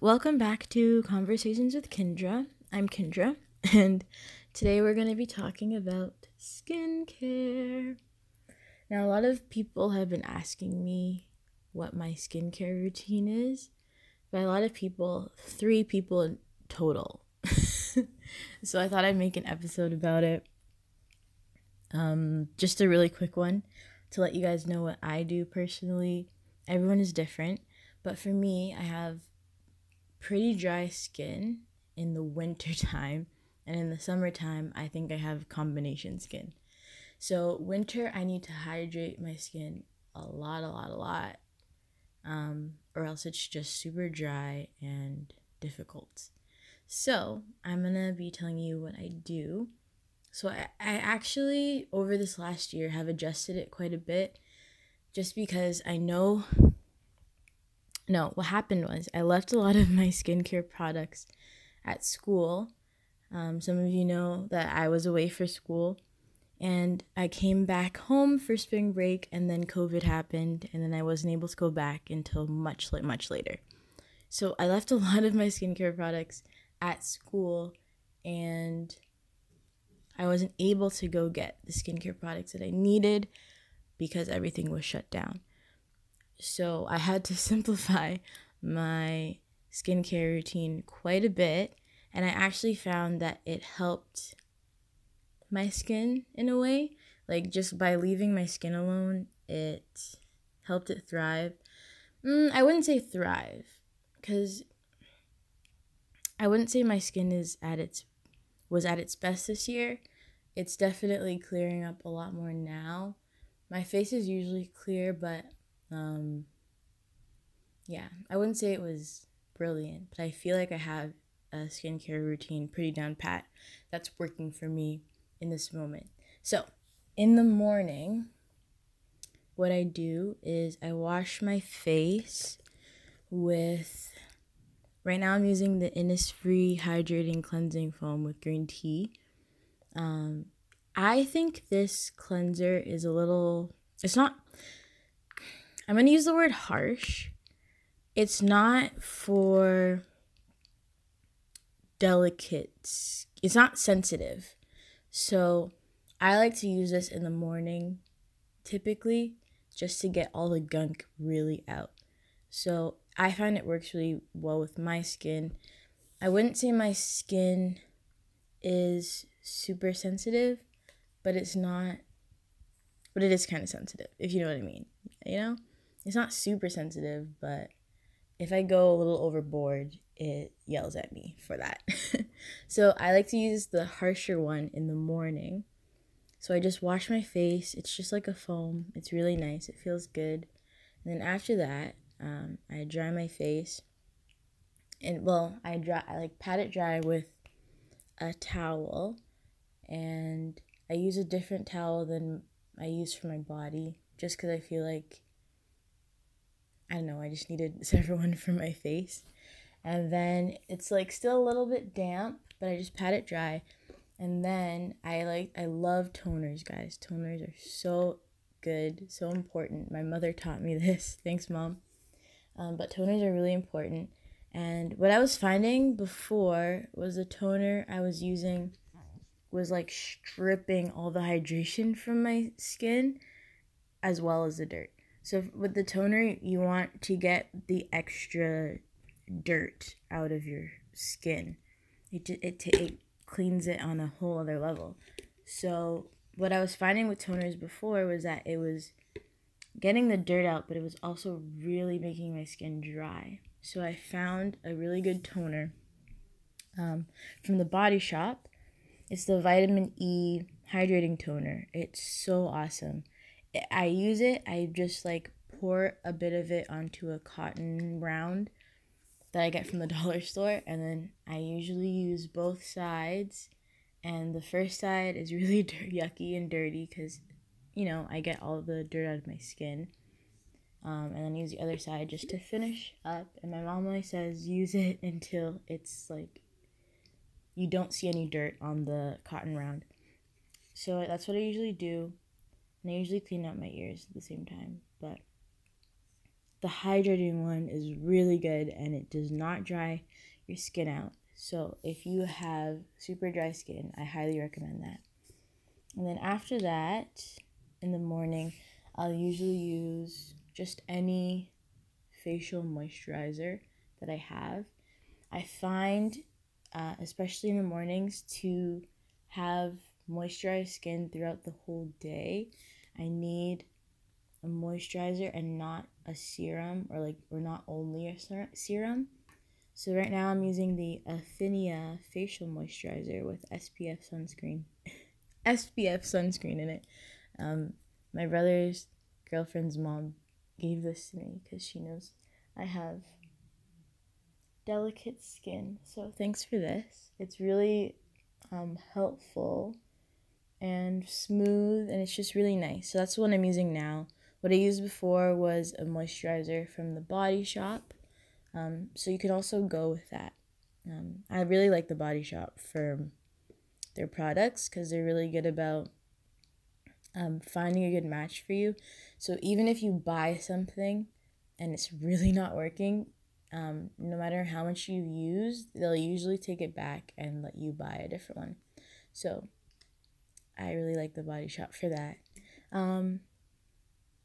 welcome back to Conversations with Kendra. I'm Kendra, and today we're going to be talking about skincare. Now, a lot of people have been asking me what my skincare routine is. By a lot of people, three people in total. so I thought I'd make an episode about it. Um, just a really quick one to let you guys know what I do personally. Everyone is different, but for me, I have pretty dry skin in the winter time and in the summertime i think i have combination skin. So winter i need to hydrate my skin a lot a lot a lot um, or else it's just super dry and difficult. So i'm gonna be telling you what i do. So I, I actually over this last year have adjusted it quite a bit just because i know no, what happened was I left a lot of my skincare products at school. Um, some of you know that I was away for school and I came back home for spring break and then COVID happened and then I wasn't able to go back until much much later. So I left a lot of my skincare products at school and I wasn't able to go get the skincare products that I needed because everything was shut down. So I had to simplify my skincare routine quite a bit. And I actually found that it helped my skin in a way. Like just by leaving my skin alone, it helped it thrive. Mm, I wouldn't say thrive because I wouldn't say my skin is at its was at its best this year. It's definitely clearing up a lot more now. My face is usually clear, but um, yeah, I wouldn't say it was brilliant, but I feel like I have a skincare routine pretty down pat that's working for me in this moment. So, in the morning, what I do is I wash my face with right now I'm using the Innisfree hydrating cleansing foam with green tea. Um, I think this cleanser is a little it's not I'm going to use the word harsh. It's not for delicate, it's not sensitive. So I like to use this in the morning typically just to get all the gunk really out. So I find it works really well with my skin. I wouldn't say my skin is super sensitive, but it's not, but it is kind of sensitive, if you know what I mean. You know? It's not super sensitive, but if I go a little overboard, it yells at me for that. so I like to use the harsher one in the morning. So I just wash my face. It's just like a foam. It's really nice. It feels good. And then after that, um, I dry my face. And well, I dry I like pat it dry with a towel and I use a different towel than I use for my body just cuz I feel like I don't know, I just needed several one for my face. And then it's like still a little bit damp, but I just pat it dry. And then I like I love toners, guys. Toners are so good, so important. My mother taught me this. Thanks, mom. Um, but toners are really important. And what I was finding before was the toner I was using was like stripping all the hydration from my skin as well as the dirt. So with the toner, you want to get the extra dirt out of your skin. It it it cleans it on a whole other level. So what I was finding with toners before was that it was getting the dirt out, but it was also really making my skin dry. So I found a really good toner um, from the Body Shop. It's the Vitamin E Hydrating Toner. It's so awesome. I use it, I just like pour a bit of it onto a cotton round that I get from the dollar store, and then I usually use both sides. And the first side is really dirt, yucky and dirty because, you know, I get all the dirt out of my skin. Um, and then use the other side just to finish up. And my mom always says use it until it's like you don't see any dirt on the cotton round. So that's what I usually do. And I usually clean out my ears at the same time. But the hydrating one is really good and it does not dry your skin out. So if you have super dry skin, I highly recommend that. And then after that, in the morning, I'll usually use just any facial moisturizer that I have. I find, uh, especially in the mornings, to have moisturized skin throughout the whole day, I need a moisturizer and not a serum or like or not only a ser- serum. So right now I'm using the Athenia facial moisturizer with SPF sunscreen. SPF sunscreen in it. Um, my brother's girlfriend's mom gave this to me because she knows I have delicate skin. So thanks for this. It's really um, helpful and smooth, and it's just really nice. So that's what I'm using now. What I used before was a moisturizer from the Body Shop. Um, so you could also go with that. Um, I really like the Body Shop for their products because they're really good about um, finding a good match for you. So even if you buy something and it's really not working, um, no matter how much you use, they'll usually take it back and let you buy a different one. So I really like the Body Shop for that. Um,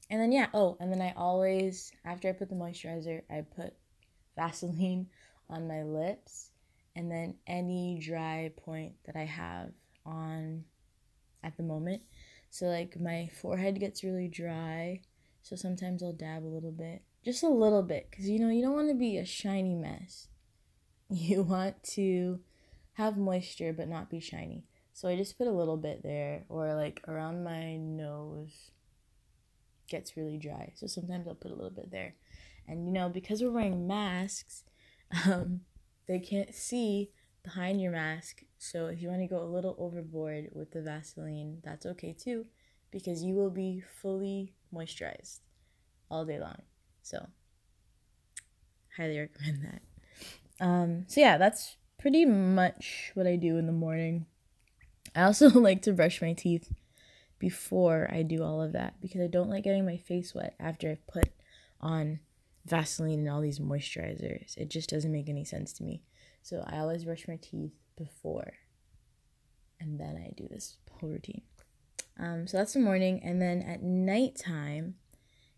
and then yeah, oh, and then I always after I put the moisturizer, I put Vaseline on my lips and then any dry point that I have on at the moment. So like my forehead gets really dry, so sometimes I'll dab a little bit, just a little bit cuz you know, you don't want to be a shiny mess. You want to have moisture but not be shiny. So I just put a little bit there or like around my nose gets really dry. So sometimes I'll put a little bit there. And you know, because we're wearing masks, um, they can't see behind your mask. So if you want to go a little overboard with the Vaseline, that's okay too, because you will be fully moisturized all day long. So highly recommend that. Um, so yeah, that's pretty much what I do in the morning. I also like to brush my teeth before I do all of that because I don't like getting my face wet after I've put on Vaseline and all these moisturizers. It just doesn't make any sense to me. So I always brush my teeth before and then I do this whole routine. Um, so that's the morning, and then at nighttime,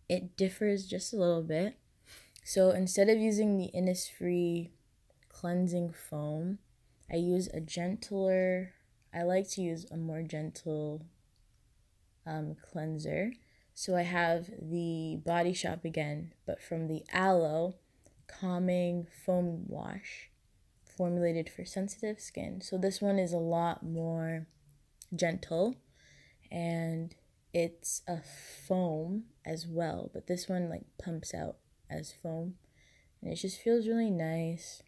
it differs just a little bit. So instead of using the Innisfree cleansing foam, I use a gentler. I like to use a more gentle um, cleanser. So I have the Body Shop again, but from the Aloe Calming Foam Wash formulated for sensitive skin. So this one is a lot more gentle and it's a foam as well, but this one like pumps out as foam and it just feels really nice.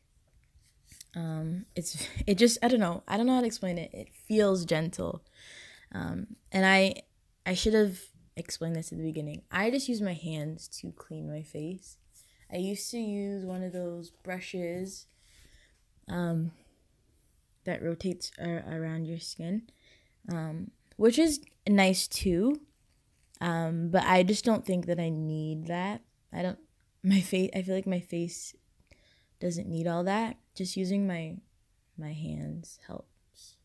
Um, it's it just I don't know I don't know how to explain it. It feels gentle, um, and I I should have explained this at the beginning. I just use my hands to clean my face. I used to use one of those brushes um, that rotates around your skin, um, which is nice too. Um, but I just don't think that I need that. I don't. My face. I feel like my face doesn't need all that. Just using my my hands helps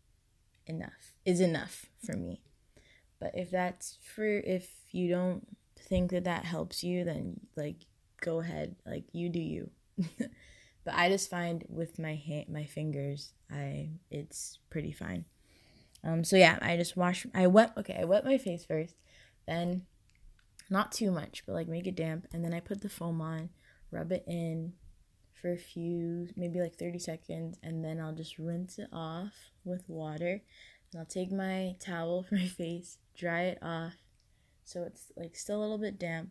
enough. Is enough for me. But if that's for if you don't think that that helps you, then like go ahead. Like you do you. But I just find with my hand, my fingers, I it's pretty fine. Um, so yeah, I just wash. I wet. Okay, I wet my face first, then not too much, but like make it damp, and then I put the foam on, rub it in for a few, maybe like thirty seconds, and then I'll just rinse it off with water. And I'll take my towel from my face, dry it off, so it's like still a little bit damp.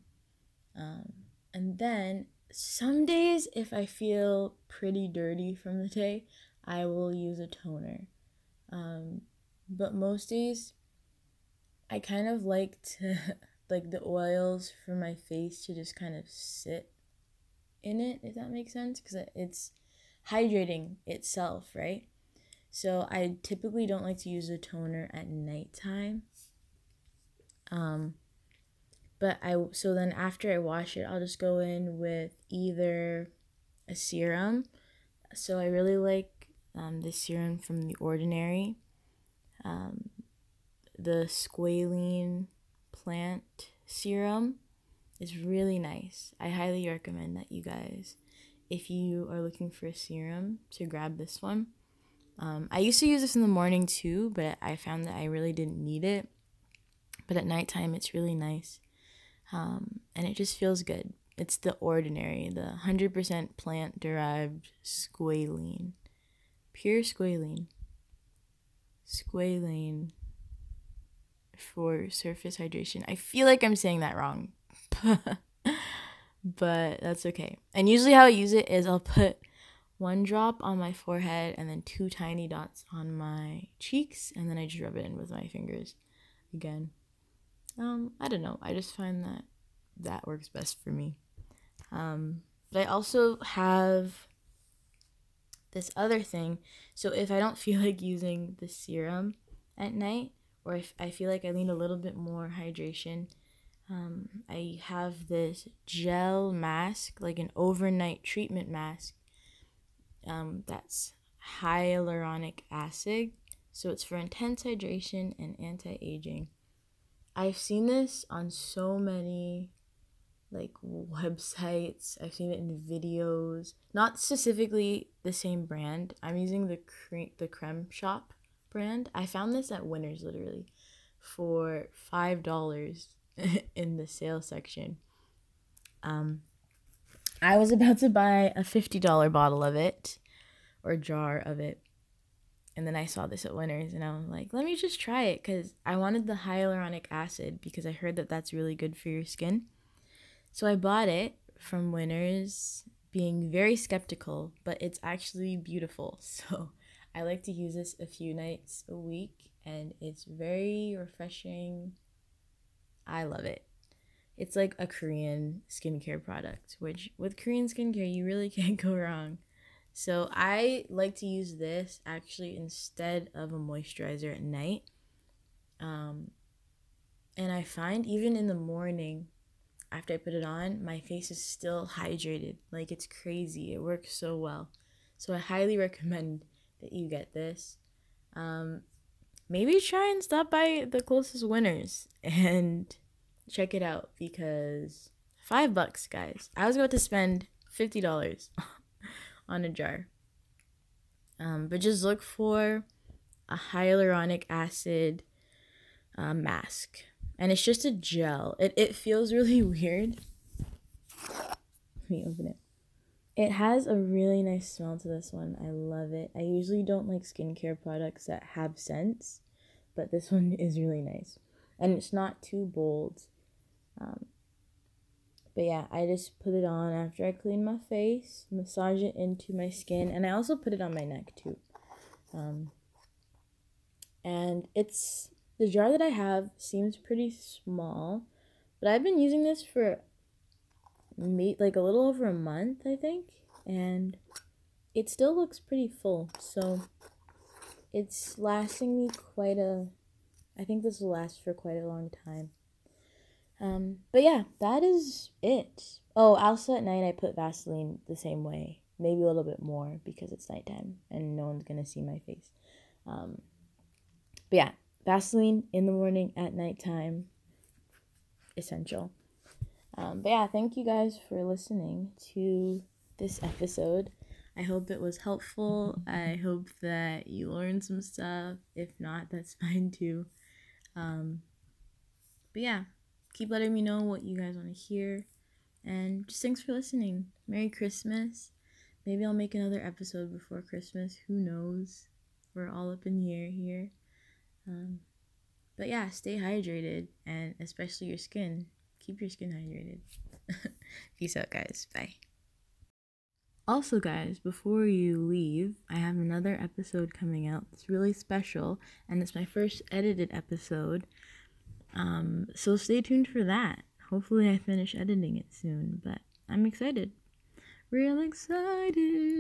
Um, and then some days, if I feel pretty dirty from the day, I will use a toner. Um, but most days, I kind of like to, like the oils for my face to just kind of sit in it, if that makes sense, because it's hydrating itself, right? So I typically don't like to use a toner at nighttime. Um, but I so then after I wash it, I'll just go in with either a serum. So I really like um, the serum from the Ordinary, um, the squalene plant serum is really nice. I highly recommend that you guys, if you are looking for a serum, to grab this one. Um, I used to use this in the morning too, but I found that I really didn't need it. But at nighttime, it's really nice. Um, and it just feels good. It's the ordinary, the 100% plant derived squalene. Pure squalene. Squalene for surface hydration. I feel like I'm saying that wrong. but that's okay. And usually how I use it is I'll put one drop on my forehead and then two tiny dots on my cheeks and then I just rub it in with my fingers again. Um, I don't know. I just find that that works best for me. Um, but I also have this other thing. So if I don't feel like using the serum at night, or if I feel like I need a little bit more hydration, um, I have this gel mask, like an overnight treatment mask. Um, that's hyaluronic acid. So it's for intense hydration and anti aging. I've seen this on so many like websites. I've seen it in videos. Not specifically the same brand. I'm using the cre- the Creme Shop brand. I found this at Winners literally for five dollars in the sale section. Um, I was about to buy a $50 bottle of it or jar of it. And then I saw this at Winners and I was like, let me just try it because I wanted the hyaluronic acid because I heard that that's really good for your skin. So I bought it from Winners, being very skeptical, but it's actually beautiful. So I like to use this a few nights a week and it's very refreshing I love it. It's like a Korean skincare product, which with Korean skincare, you really can't go wrong. So I like to use this actually instead of a moisturizer at night. Um, and I find even in the morning, after I put it on, my face is still hydrated. Like it's crazy. It works so well. So I highly recommend that you get this. Um, maybe try and stop by the closest winners and check it out because five bucks, guys. I was about to spend fifty dollars on a jar. Um, but just look for a hyaluronic acid uh, mask, and it's just a gel. It it feels really weird. Let me open it. It has a really nice smell to this one. I love it. I usually don't like skincare products that have scents, but this one is really nice. And it's not too bold. Um, but yeah, I just put it on after I clean my face, massage it into my skin, and I also put it on my neck too. Um, and it's the jar that I have seems pretty small, but I've been using this for me like a little over a month, I think, and it still looks pretty full. So it's lasting me quite a I think this will last for quite a long time. Um, but yeah, that is it. Oh, also at night I put Vaseline the same way, maybe a little bit more because it's nighttime and no one's gonna see my face. Um, but yeah, Vaseline in the morning, at nighttime, essential. Um, but yeah, thank you guys for listening to this episode. I hope it was helpful. I hope that you learned some stuff. If not, that's fine too. Um, but yeah, keep letting me know what you guys want to hear. And just thanks for listening. Merry Christmas. Maybe I'll make another episode before Christmas. Who knows? We're all up in the air here. Um, but yeah, stay hydrated and especially your skin. Keep your skin hydrated. Peace out, guys. Bye. Also, guys, before you leave, I have another episode coming out. It's really special, and it's my first edited episode. Um, so stay tuned for that. Hopefully, I finish editing it soon, but I'm excited. Real excited.